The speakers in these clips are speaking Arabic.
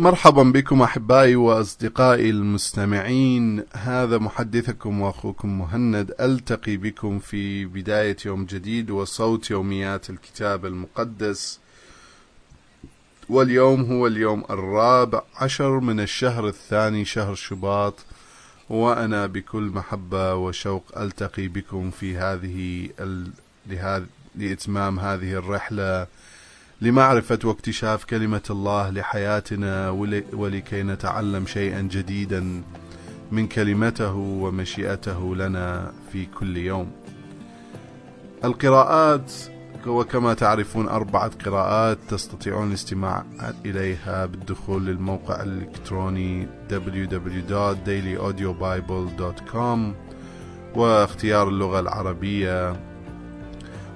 مرحبا بكم أحبائي وأصدقائي المستمعين. هذا محدثكم وأخوكم مهند. ألتقي بكم في بداية يوم جديد وصوت يوميات الكتاب المقدس. واليوم هو اليوم الرابع عشر من الشهر الثاني شهر شباط وأنا بكل محبة وشوق ألتقي بكم في هذه لإتمام هذه الرحلة. لمعرفة واكتشاف كلمة الله لحياتنا ولكي نتعلم شيئا جديدا من كلمته ومشيئته لنا في كل يوم. القراءات وكما تعرفون أربعة قراءات تستطيعون الاستماع إليها بالدخول للموقع الإلكتروني www.dailyaudiobible.com واختيار اللغة العربية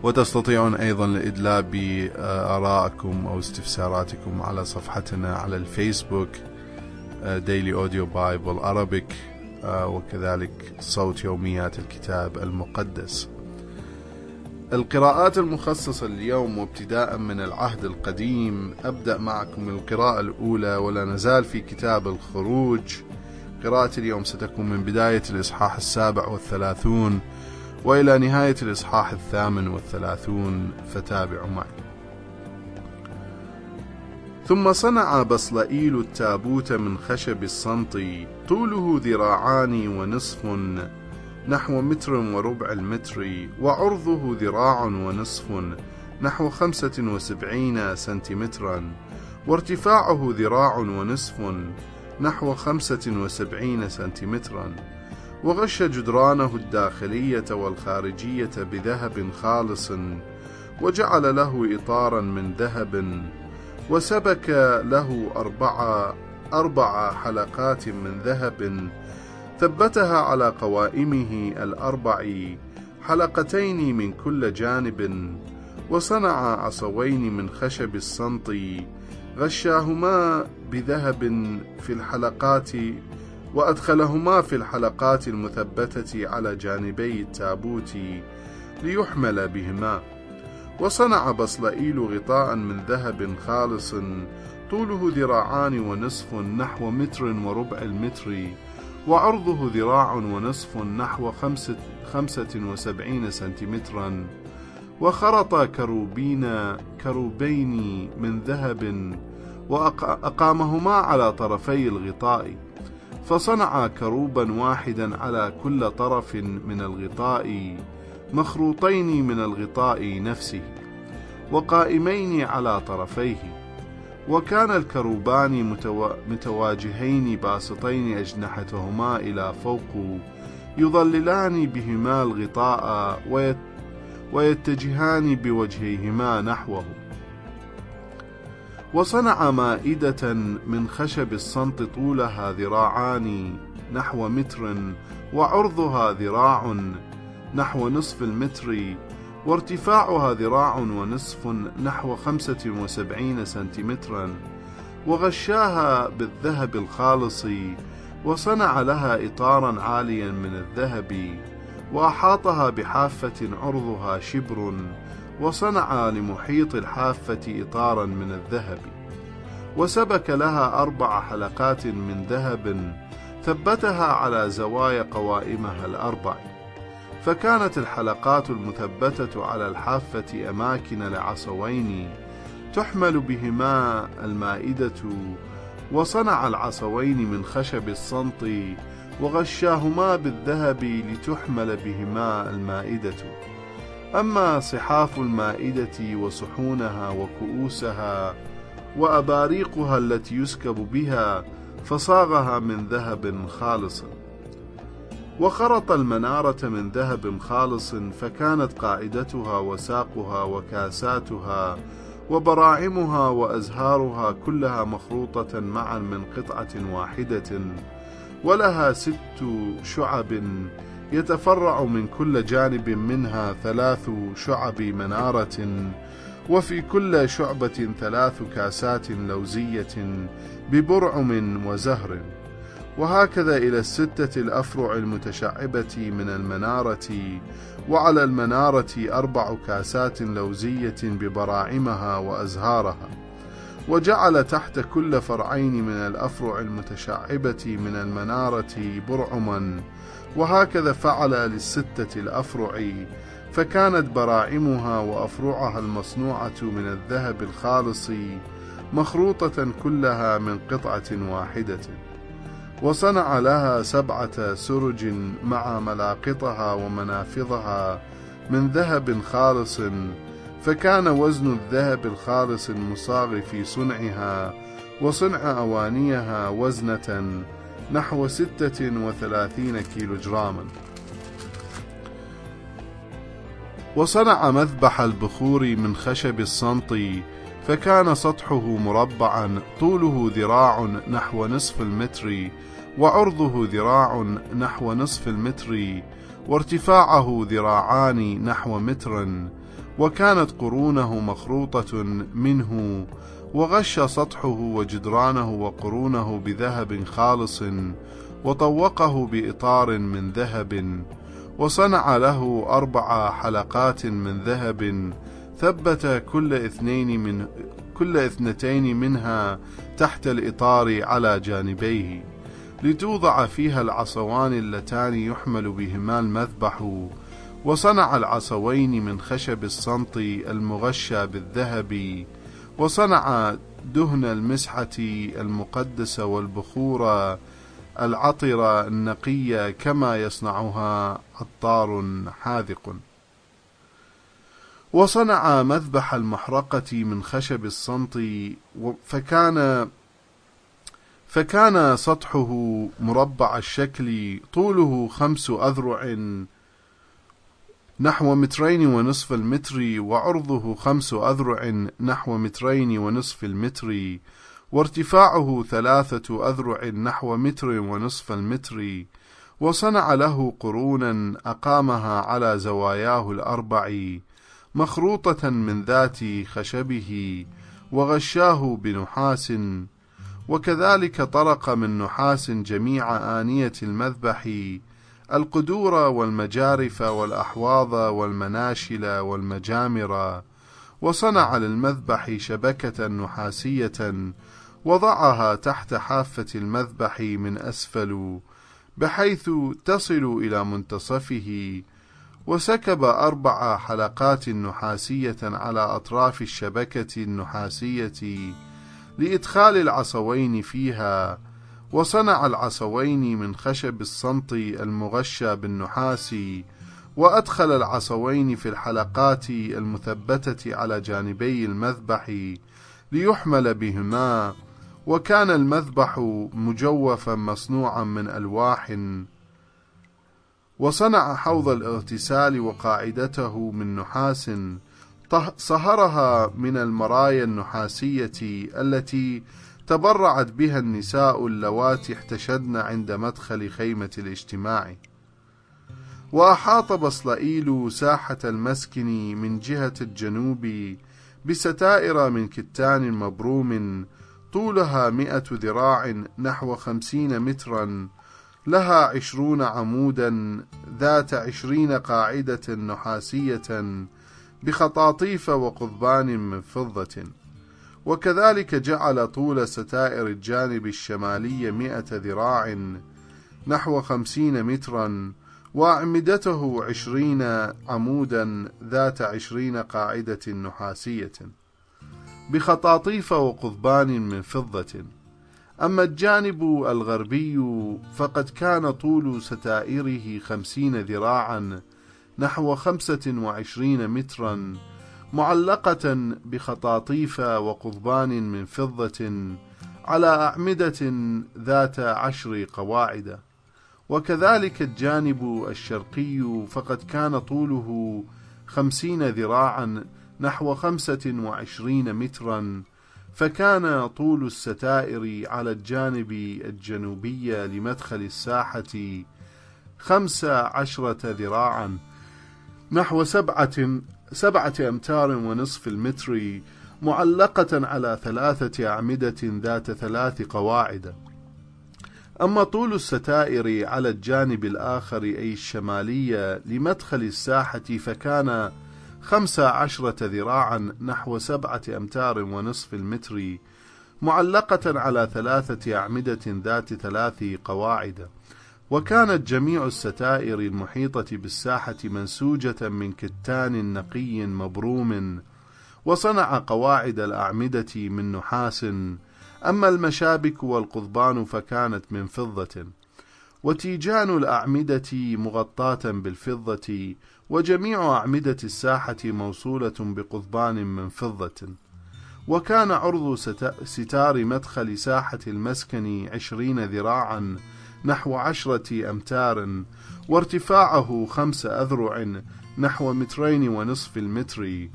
وتستطيعون أيضا الإدلاء بآرائكم أو استفساراتكم على صفحتنا على الفيسبوك ديلي أوديو بايبل أرابيك وكذلك صوت يوميات الكتاب المقدس. القراءات المخصصة اليوم وابتداء من العهد القديم. أبدأ معكم القراءة الأولى ولا نزال في كتاب الخروج. قراءة اليوم ستكون من بداية الإصحاح السابع والثلاثون. وإلى نهاية الإصحاح الثامن والثلاثون فتابعوا معي. ثم صنع بصلائيل التابوت من خشب الصمت طوله ذراعان ونصف نحو متر وربع المتر وعرضه ذراع ونصف نحو خمسة وسبعين سنتيمترا وارتفاعه ذراع ونصف نحو خمسة وسبعين سنتيمترا. وغش جدرانه الداخلية والخارجية بذهب خالص وجعل له إطارا من ذهب وسبك له أربع أربع حلقات من ذهب ثبتها على قوائمه الأربع حلقتين من كل جانب وصنع عصوين من خشب الصمت غشاهما بذهب في الحلقات وأدخلهما في الحلقات المثبتة على جانبي التابوت ليحمل بهما. وصنع بصلائيل غطاء من ذهب خالص طوله ذراعان ونصف نحو متر وربع المتر وعرضه ذراع ونصف نحو خمسة, خمسة وسبعين سنتيمترا. وخرط كروبين كروبين من ذهب وأقامهما على طرفي الغطاء. فصنع كروبا واحدا على كل طرف من الغطاء مخروطين من الغطاء نفسه وقائمين على طرفيه. وكان الكروبان متو... متواجهين باسطين أجنحتهما إلى فوق يظللان بهما الغطاء ويت... ويتجهان بوجهيهما نحوه. وصنع مائدة من خشب الصمت طولها ذراعان نحو متر وعرضها ذراع نحو نصف المتر وارتفاعها ذراع ونصف نحو خمسة وسبعين سنتيمترا وغشاها بالذهب الخالص وصنع لها إطارا عاليا من الذهب وأحاطها بحافة عرضها شبر. وصنع لمحيط الحافة إطارا من الذهب وسبك لها أربع حلقات من ذهب ثبتها على زوايا قوائمها الأربع. فكانت الحلقات المثبتة على الحافة أماكن لعصوين تحمل بهما المائدة وصنع العصوين من خشب الصمت وغشاهما بالذهب لتحمل بهما المائدة. أما صحاف المائدة وصحونها وكؤوسها وأباريقها التي يسكب بها فصاغها من ذهب خالص. وخرط المنارة من ذهب خالص فكانت قاعدتها وساقها وكاساتها وبراعمها وأزهارها كلها مخروطة معا من قطعة واحدة ولها ست شعب يتفرع من كل جانب منها ثلاث شعب منارة وفي كل شعبة ثلاث كاسات لوزية ببرعم وزهر. وهكذا إلى الستة الأفرع المتشعبة من المنارة وعلى المنارة أربع كاسات لوزية ببراعمها وأزهارها. وجعل تحت كل فرعين من الأفرع المتشعبة من المنارة برعما. وهكذا فعل للستة الأفرع فكانت براعمها وأفرعها المصنوعة من الذهب الخالص مخروطة كلها من قطعة واحدة. وصنع لها سبعة سرج مع ملاقطها ومنافذها من ذهب خالص فكان وزن الذهب الخالص المصاغ في صنعها وصنع أوانيها وزنة نحو ستة وثلاثين كيلوغراما وصنع مذبح البخور من خشب الصنطي فكان سطحه مربعا طوله ذراع نحو نصف المتر وعرضه ذراع نحو نصف المتر وارتفاعه ذراعان نحو متر وكانت قرونه مخروطة منه وغش سطحه وجدرانه وقرونه بذهب خالص وطوقه بإطار من ذهب وصنع له أربع حلقات من ذهب ثبت كل اثنين من كل اثنتين منها تحت الإطار على جانبيه لتوضع فيها العصوان اللتان يحمل بهما المذبح وصنع العصوين من خشب الصنط المغشى بالذهب وصنع دهن المسحة المقدسة والبخور العطرة النقية كما يصنعها عطار حاذق. وصنع مذبح المحرقة من خشب الصنط فكان فكان سطحه مربع الشكل طوله خمس أذرع نحو مترين ونصف المتر وعرضه خمس أذرع نحو مترين ونصف المتر وارتفاعه ثلاثة أذرع نحو متر ونصف المتر وصنع له قرونا أقامها على زواياه الأربع مخروطة من ذات خشبه وغشاه بنحاس وكذلك طرق من نحاس جميع آنية المذبح القدور والمجارف والأحواض والمناشل والمجامر وصنع للمذبح شبكة نحاسية وضعها تحت حافة المذبح من أسفل بحيث تصل إلى منتصفه وسكب أربع حلقات نحاسية على أطراف الشبكة النحاسية لإدخال العصوين فيها وصنع العصوين من خشب الصمت المغشى بالنحاس وأدخل العصوين في الحلقات المثبتة على جانبي المذبح ليحمل بهما وكان المذبح مجوفا مصنوعا من ألواح. وصنع حوض الاغتسال وقاعدته من نحاس صهرها من المرايا النحاسية التي تبرعت بها النساء اللواتي احتشدن عند مدخل خيمة الاجتماع. وأحاط بصلائيل ساحة المسكن من جهة الجنوب بستائر من كتان مبروم طولها مئة ذراع نحو خمسين مترا لها عشرون عمودا ذات عشرين قاعدة نحاسية بخطاطيف وقضبان من فضة. وكذلك جعل طول ستائر الجانب الشمالي مئة ذراع نحو خمسين مترا وأعمدته عشرين عمودا ذات عشرين قاعدة نحاسية بخطاطيف وقضبان من فضة. أما الجانب الغربي فقد كان طول ستائره خمسين ذراعا نحو خمسة وعشرين مترا معلقة بخطاطيف وقضبان من فضة على أعمدة ذات عشر قواعد. وكذلك الجانب الشرقي فقد كان طوله خمسين ذراعا نحو خمسة وعشرين مترا فكان طول الستائر على الجانب الجنوبي لمدخل الساحة خمس عشرة ذراعا نحو سبعة سبعة أمتار ونصف المتر معلقة على ثلاثة أعمدة ذات ثلاث قواعد. أما طول الستائر على الجانب الآخر أي الشمالي لمدخل الساحة فكان خمس عشرة ذراعا نحو سبعة أمتار ونصف المتر معلقة على ثلاثة أعمدة ذات ثلاث قواعد. وكانت جميع الستائر المحيطة بالساحة منسوجة من كتان نقي مبروم وصنع قواعد الأعمدة من نحاس. أما المشابك والقضبان فكانت من فضة وتيجان الأعمدة مغطاة بالفضة وجميع أعمدة الساحة موصولة بقضبان من فضة. وكان عرض ستار مدخل ساحة المسكن عشرين ذراعا نحو عشرة أمتار وارتفاعه خمس أذرع نحو مترين ونصف المتر.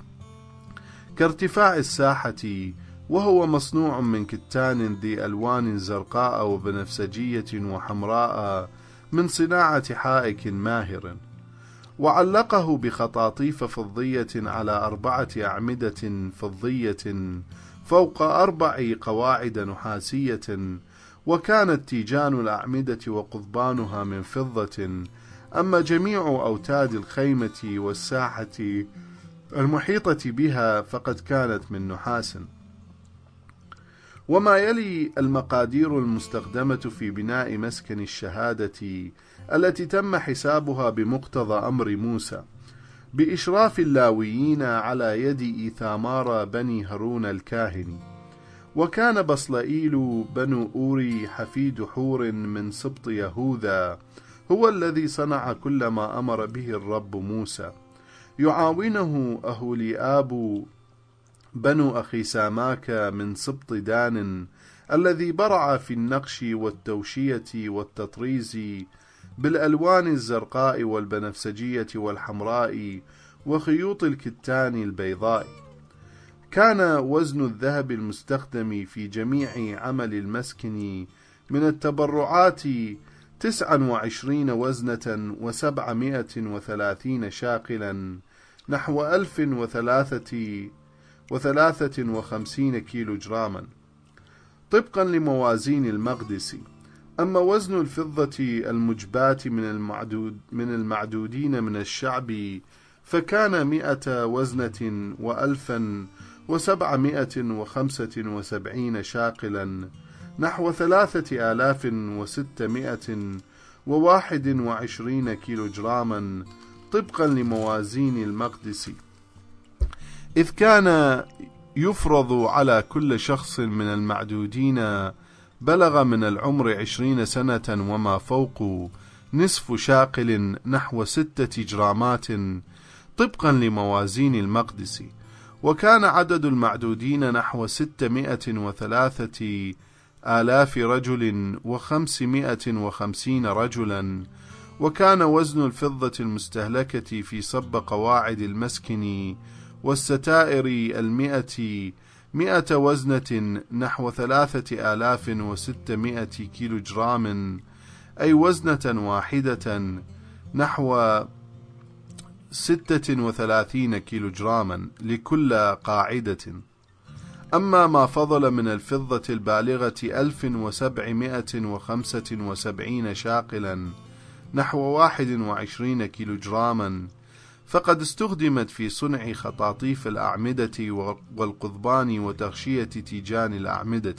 كارتفاع الساحة وهو مصنوع من كتان ذي ألوان زرقاء وبنفسجية وحمراء من صناعة حائك ماهر. وعلقه بخطاطيف فضية على أربعة أعمدة فضية فوق أربع قواعد نحاسية وكانت تيجان الأعمدة وقضبانها من فضة. أما جميع أوتاد الخيمة والساحة المحيطة بها فقد كانت من نحاس. وما يلي المقادير المستخدمة في بناء مسكن الشهادة التي تم حسابها بمقتضى أمر موسى بإشراف اللاويين على يد إيثامار بني هارون الكاهن وكان بصلائيل بنو أوري حفيد حور من سبط يهوذا هو الذي صنع كل ما أمر به الرب موسى. يعاونه أهوليآب بنو أخي ساماك من سبط دان الذي برع في النقش والتوشية والتطريز بالألوان الزرقاء والبنفسجية والحمراء وخيوط الكتان البيضاء. كان وزن الذهب المستخدم في جميع عمل المسكن من التبرعات تسعا وعشرين وزنة وسبعمائة وثلاثين شاقلا نحو ألف وثلاثة وثلاثة وخمسين كيلو جراما. طبقا لموازين المقدسي أما وزن الفضة المجباة من المعدود من المعدودين من الشعب فكان مئة وزنة وألفا وسبعمائة وخمسة وسبعين شاقلا نحو ثلاثة آلاف وستمائة وواحد وعشرين كيلو جراما طبقا لموازين المقدسي إذ كان يفرض على كل شخص من المعدودين بلغ من العمر عشرين سنة وما فوق نصف شاقل نحو ستة جرامات طبقا لموازين المقدس. وكان عدد المعدودين نحو ستمائة وثلاثة آلاف رجل وخمسمائة وخمسين رجلا. وكان وزن الفضة المستهلكة في صب قواعد المسكن والستائر المئة مئة وزنة نحو ثلاثة آلاف وستمائة كيلو جرام أي وزنة واحدة نحو ستة وثلاثين كيلو جراما لكل قاعدة. أما ما فضل من الفضة البالغة ألف وسبعمائة وخمسة وسبعين شاقلا نحو واحد وعشرين كيلو جراما فقد استخدمت في صنع خطاطيف الأعمدة والقضبان وتغشية تيجان الأعمدة.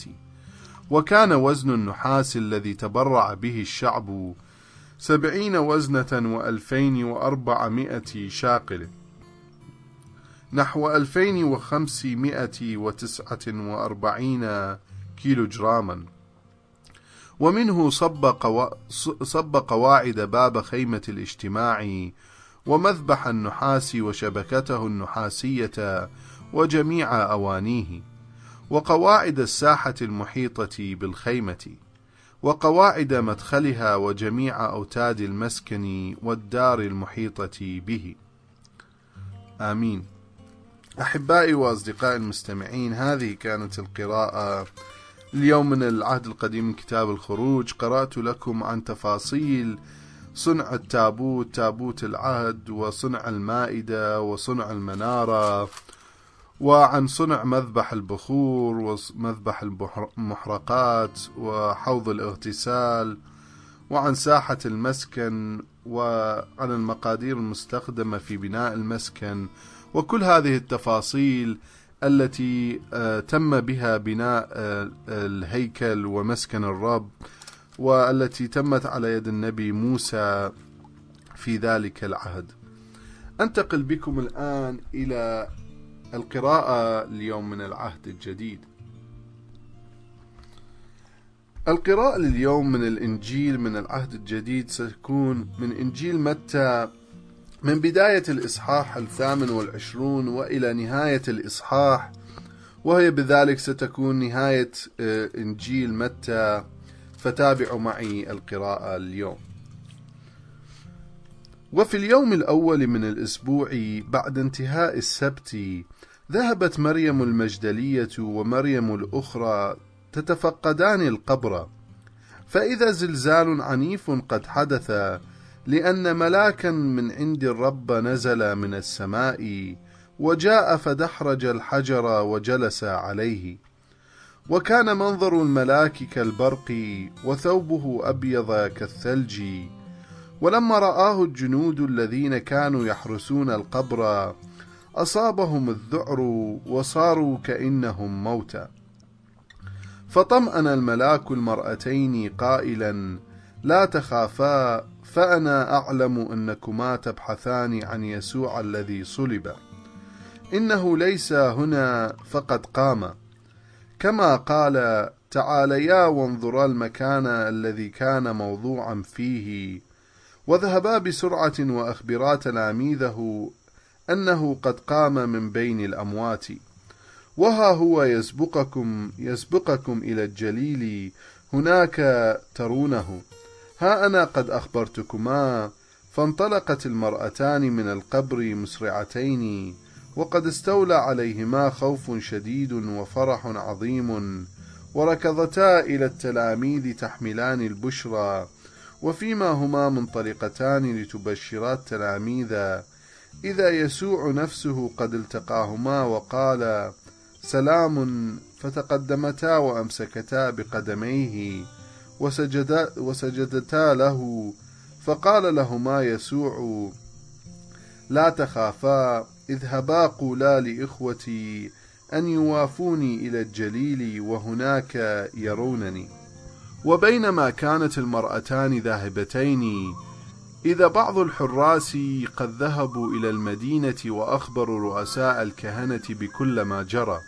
وكان وزن النحاس الذي تبرع به الشعب سبعين وزنة وألفين وأربعمائة شاقل. نحو ألفين وخمسمائة وتسعة وأربعين كيلو جراما ومنه صب, قوا... صب قواعد باب خيمة الاجتماع ومذبح النحاس وشبكته النحاسية وجميع أوانيه وقواعد الساحة المحيطة بالخيمة. وقواعد مدخلها وجميع أوتاد المسكن والدار المحيطة به. آمين. أحبائي وأصدقائي المستمعين هذه كانت القراءة اليوم من العهد القديم من كتاب الخروج. قرأت لكم عن تفاصيل صنع التابوت تابوت العهد وصنع المائدة وصنع المنارة وعن صنع مذبح البخور ومذبح المحرقات وحوض الاغتسال وعن ساحة المسكن وعن المقادير المستخدمة في بناء المسكن وكل هذه التفاصيل التي آه، تم بها بناء آه، الهيكل ومسكن الرب والتي تمت على يد النبي موسى في ذلك العهد. أنتقل بكم الآن إلى القراءة اليوم من العهد الجديد. القراءة لليوم من الإنجيل من العهد الجديد ستكون من إنجيل متى؟ من بداية الإصحاح الثامن والعشرون وإلى نهاية الإصحاح وهي بذلك ستكون نهاية آه، إنجيل متى؟ فتابعوا معي القراءة اليوم. وفي اليوم الأول من الأسبوع بعد انتهاء السبت ذهبت مريم المجدلية ومريم الأخرى تتفقدان القبر. فإذا زلزال عنيف قد حدث لأن ملاكا من عند الرب نزل من السماء وجاء فدحرج الحجر وجلس عليه. وكان منظر الملاك كالبرق وثوبه أبيض كالثلج. ولما رآه الجنود الذين كانوا يحرسون القبر أصابهم الذعر وصاروا كأنهم موتى. فطمأن الملاك المرأتين قائلا لا تخافا فأنا أعلم أنكما تبحثان عن يسوع الذي صلب. إنه ليس هنا فقد قام. كما قال تعاليا وانظرا المكان الذي كان موضوعا فيه وذهبا بسرعة وأخبرا تلاميذه أنه قد قام من بين الأموات. وها هو يسبقكم يسبقكم إلى الجليل هناك ترونه. ها أنا قد أخبرتكما فانطلقت المرأتان من القبر مسرعتين وقد استولى عليهما خوف شديد وفرح عظيم وركضتا إلى التلاميذ تحملان البشرى وفيما هما منطلقتان لتبشرا التلاميذ. إذا يسوع نفسه قد التقاهما وقال سلام فتقدمتا وأمسكتا بقدميه وسجدا وسجدتا له فقال لهما يسوع لا تخافا اذهبا قولا لإخوتي أن يوافوني إلى الجليل وهناك يرونني. وبينما كانت المرأتان ذاهبتين إذا بعض الحراس قد ذهبوا إلى المدينة وأخبروا رؤساء الكهنة بكل ما جرى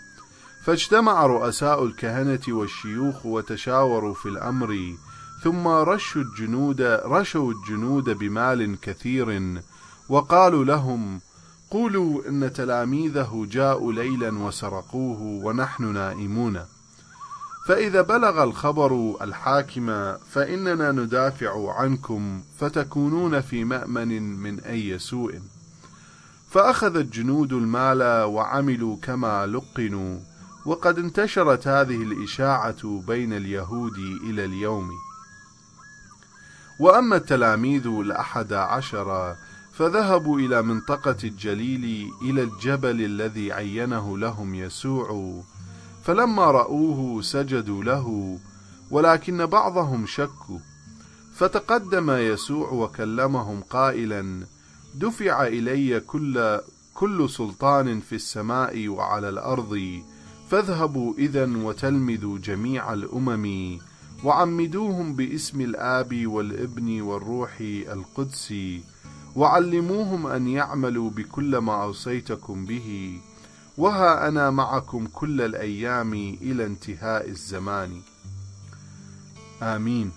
فاجتمع رؤساء الكهنة والشيوخ وتشاوروا في الأمر ثم رشوا الجنود رشوا الجنود بمال كثير وقالوا لهم قولوا إن تلاميذه جاءوا ليلا وسرقوه ونحن نائمون. فإذا بلغ الخبر الحاكم فإننا ندافع عنكم فتكونون في مأمن من أي سوء. فأخذ الجنود المال وعملوا كما لقنوا وقد انتشرت هذه الإشاعة بين اليهود إلى اليوم. وأما التلاميذ الأحد عشر فذهبوا إلى منطقة الجليل إلى الجبل الذي عينه لهم يسوع فلما رأوه سجدوا له ولكن بعضهم شكوا فتقدم يسوع وكلمهم قائلا دفع إلي كل كل سلطان في السماء وعلى الأرض فاذهبوا إذا وتلمذوا جميع الأمم وعمدوهم باسم الآب والابن والروح القدس وعلموهم أن يعملوا بكل ما أوصيتكم به. وها أنا معكم كل الأيام إلى انتهاء الزمان. آمين.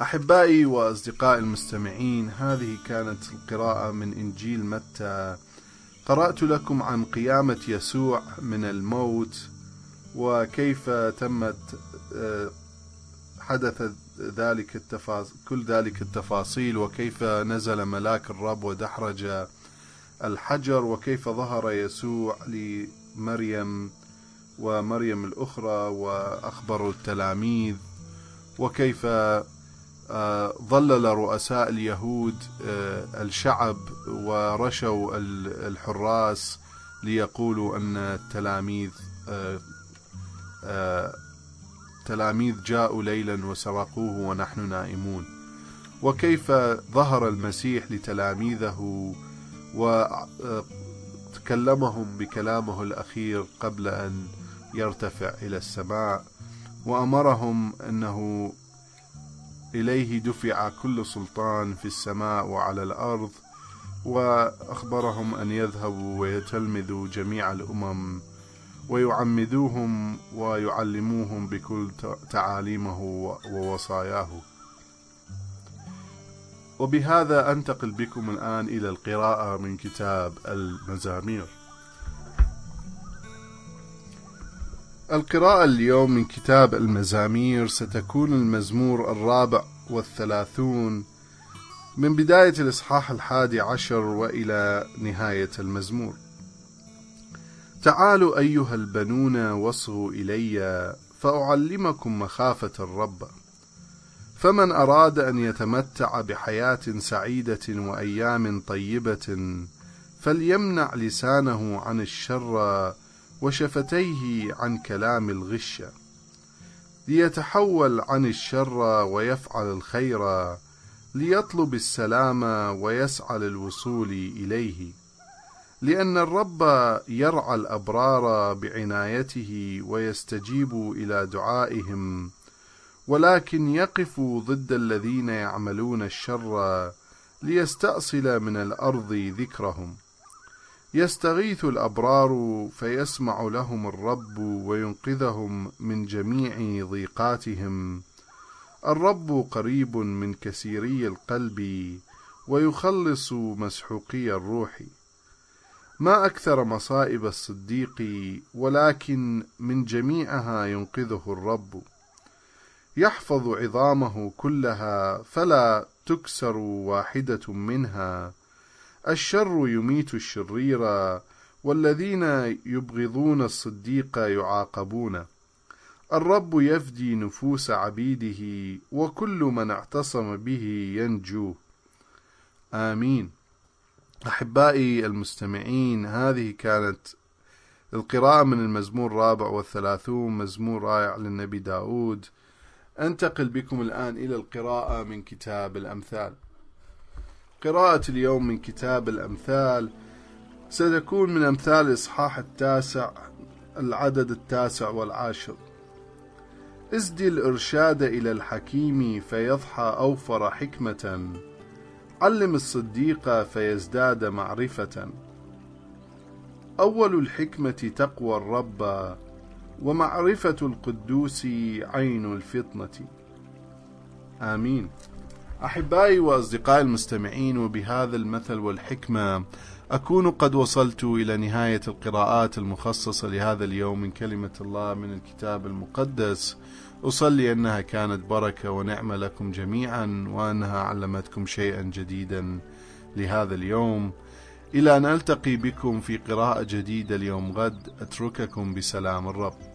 أحبائي وأصدقائي المستمعين هذه كانت القراءة من إنجيل متى. قرأت لكم عن قيامة يسوع من الموت وكيف تمت آه، حدث ذلك التفاصيل كل ذلك التفاصيل وكيف نزل ملاك الرب ودحرج الحجر وكيف ظهر يسوع لمريم ومريم الأخرى وأخبروا التلاميذ وكيف آه، ظلل رؤساء اليهود آه، الشعب ورشوا الحراس ليقولوا أن التلاميذ آه، تلاميذ جاءوا ليلا وسرقوه ونحن نائمون. وكيف ظهر المسيح لتلاميذه وكلمهم بكلامه الأخير قبل أن يرتفع إلى السماء وأمرهم أنه إليه دفع كل سلطان في السماء وعلى الأرض وأخبرهم أن يذهبوا ويتلمذوا جميع الأمم ويعمدوهم ويعلموهم بكل تعاليمه ووصاياه. وبهذا أنتقل بكم الآن إلى القراءة من كتاب المزامير. القراءة اليوم من كتاب المزامير ستكون المزمور الرابع والثلاثون من بداية الإصحاح الحادي عشر وإلى نهاية المزمور. تعالوا أيها البنون واصغوا إلي فأعلمكم مخافة الرب. فمن أراد أن يتمتع بحياة سعيدة وأيام طيبة فليمنع لسانه عن الشر وشفتيه عن كلام الغش. ليتحول عن الشر ويفعل الخير ليطلب السلام ويسعى للوصول إليه. لأن الرب يرعى الأبرار بعنايته ويستجيب إلى دعائهم ولكن يقف ضد الذين يعملون الشر ليستأصل من الأرض ذكرهم. يستغيث الأبرار فيسمع لهم الرب وينقذهم من جميع ضيقاتهم. الرب قريب من كثيري القلب ويخلص مسحوقي الروح. ما أكثر مصائب الصديق ولكن من جميعها ينقذه الرب. يحفظ عظامه كلها فلا تكسر واحدة منها. الشر يميت الشرير والذين يبغضون الصديق يعاقبون. الرب يفدي نفوس عبيده وكل من اعتصم به ينجو. آمين. أحبائي المستمعين هذه كانت القراءة من المزمور الرابع والثلاثون مزمور رائع للنبي داود. أنتقل بكم الآن إلى القراءة من كتاب الأمثال. قراءة اليوم من كتاب الأمثال. ستكون من أمثال الإصحاح التاسع العدد التاسع والعاشر. اسدي الإرشاد إلى الحكيم فيضحى أوفر حكمة. علم الصديق فيزداد معرفة. أول الحكمة تقوى الرب ومعرفة القدوس عين الفطنة. آمين. أحبائي وأصدقائي المستمعين وبهذا المثل والحكمة أكون قد وصلت إلى نهاية القراءات المخصصة لهذا اليوم من كلمة الله من الكتاب المقدس. أصلي أنها كانت بركة ونعمة لكم جميعا وأنها علمتكم شيئا جديدا لهذا اليوم. إلى أن ألتقي بكم في قراءة جديدة اليوم غد أترككم بسلام الرب.